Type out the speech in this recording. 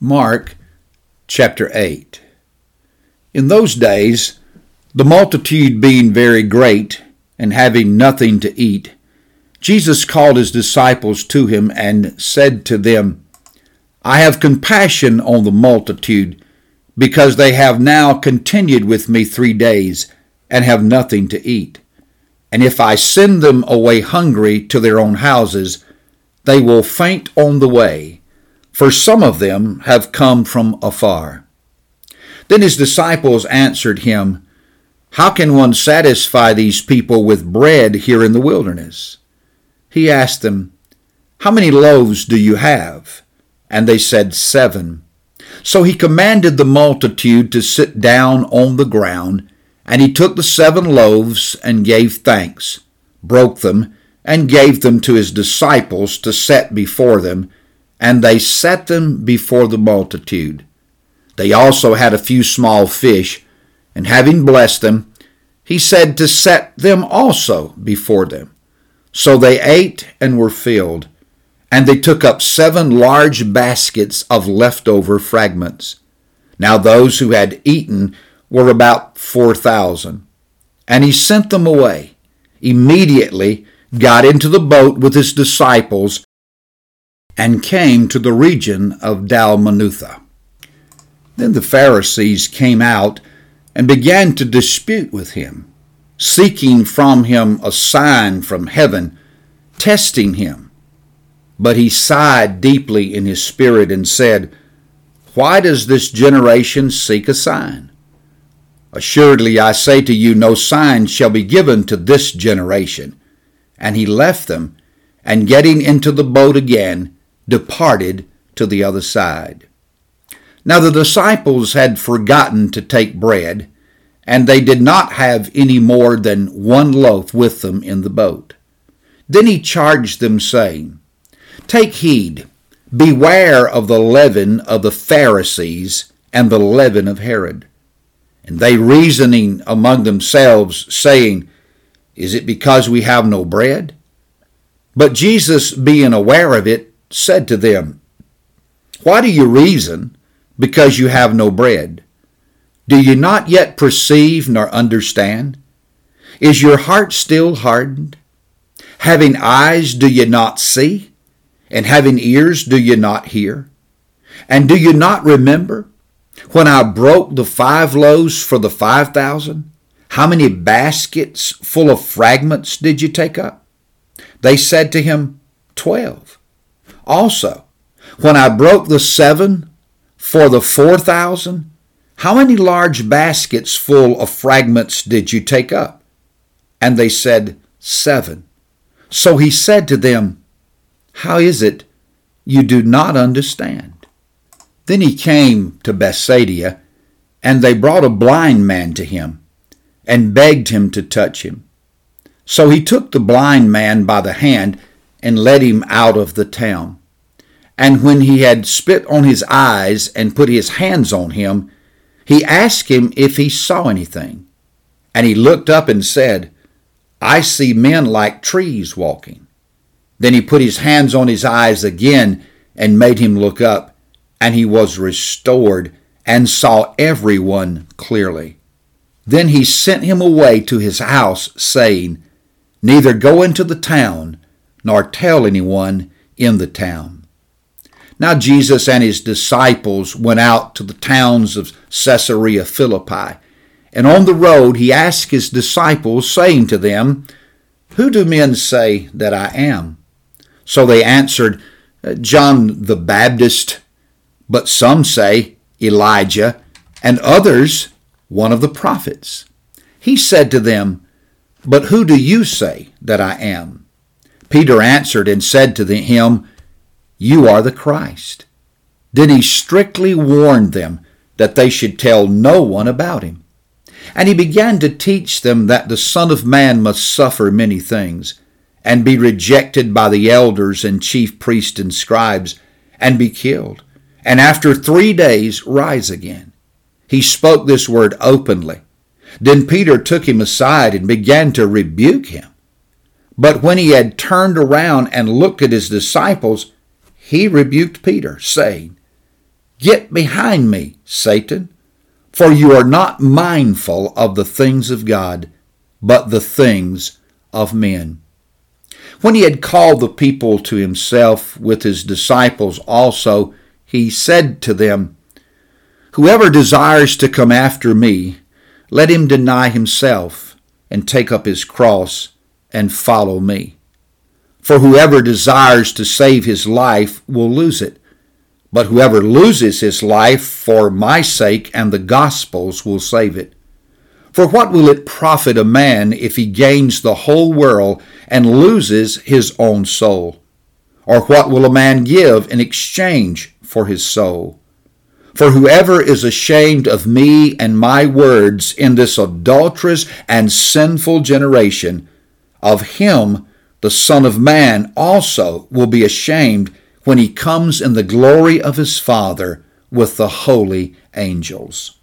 Mark chapter 8. In those days, the multitude being very great, and having nothing to eat, Jesus called his disciples to him and said to them, I have compassion on the multitude, because they have now continued with me three days, and have nothing to eat. And if I send them away hungry to their own houses, they will faint on the way for some of them have come from afar. Then his disciples answered him, How can one satisfy these people with bread here in the wilderness? He asked them, How many loaves do you have? And they said, Seven. So he commanded the multitude to sit down on the ground, and he took the seven loaves and gave thanks, broke them, and gave them to his disciples to set before them and they set them before the multitude. They also had a few small fish, and having blessed them, he said to set them also before them. So they ate and were filled, and they took up seven large baskets of leftover fragments. Now those who had eaten were about four thousand. And he sent them away, immediately got into the boat with his disciples, and came to the region of Dalmanutha. Then the Pharisees came out and began to dispute with him, seeking from him a sign from heaven, testing him. But he sighed deeply in his spirit and said, Why does this generation seek a sign? Assuredly, I say to you, no sign shall be given to this generation. And he left them, and getting into the boat again, departed to the other side. Now the disciples had forgotten to take bread, and they did not have any more than one loaf with them in the boat. Then he charged them, saying, Take heed, beware of the leaven of the Pharisees and the leaven of Herod. And they reasoning among themselves, saying, Is it because we have no bread? But Jesus, being aware of it, said to them, Why do you reason because you have no bread? Do you not yet perceive nor understand? Is your heart still hardened? Having eyes, do you not see? And having ears, do you not hear? And do you not remember when I broke the five loaves for the five thousand? How many baskets full of fragments did you take up? They said to him, Twelve. Also, when I broke the seven for the four thousand, how many large baskets full of fragments did you take up? And they said, Seven. So he said to them, How is it you do not understand? Then he came to Bethsaida, and they brought a blind man to him, and begged him to touch him. So he took the blind man by the hand and led him out of the town. And when he had spit on his eyes and put his hands on him, he asked him if he saw anything. And he looked up and said, I see men like trees walking. Then he put his hands on his eyes again and made him look up, and he was restored and saw everyone clearly. Then he sent him away to his house, saying, Neither go into the town, nor tell anyone in the town. Now Jesus and his disciples went out to the towns of Caesarea Philippi. And on the road he asked his disciples, saying to them, Who do men say that I am? So they answered, John the Baptist, but some say Elijah, and others one of the prophets. He said to them, But who do you say that I am? Peter answered and said to him, You are the Christ. Then he strictly warned them that they should tell no one about him. And he began to teach them that the Son of Man must suffer many things, and be rejected by the elders and chief priests and scribes, and be killed, and after three days rise again. He spoke this word openly. Then Peter took him aside and began to rebuke him. But when he had turned around and looked at his disciples, he rebuked Peter, saying, Get behind me, Satan, for you are not mindful of the things of God, but the things of men. When he had called the people to himself with his disciples also, he said to them, Whoever desires to come after me, let him deny himself and take up his cross and follow me. For whoever desires to save his life will lose it, but whoever loses his life for my sake and the gospel's will save it. For what will it profit a man if he gains the whole world and loses his own soul? Or what will a man give in exchange for his soul? For whoever is ashamed of me and my words in this adulterous and sinful generation, of him the Son of Man also will be ashamed when he comes in the glory of his Father with the holy angels.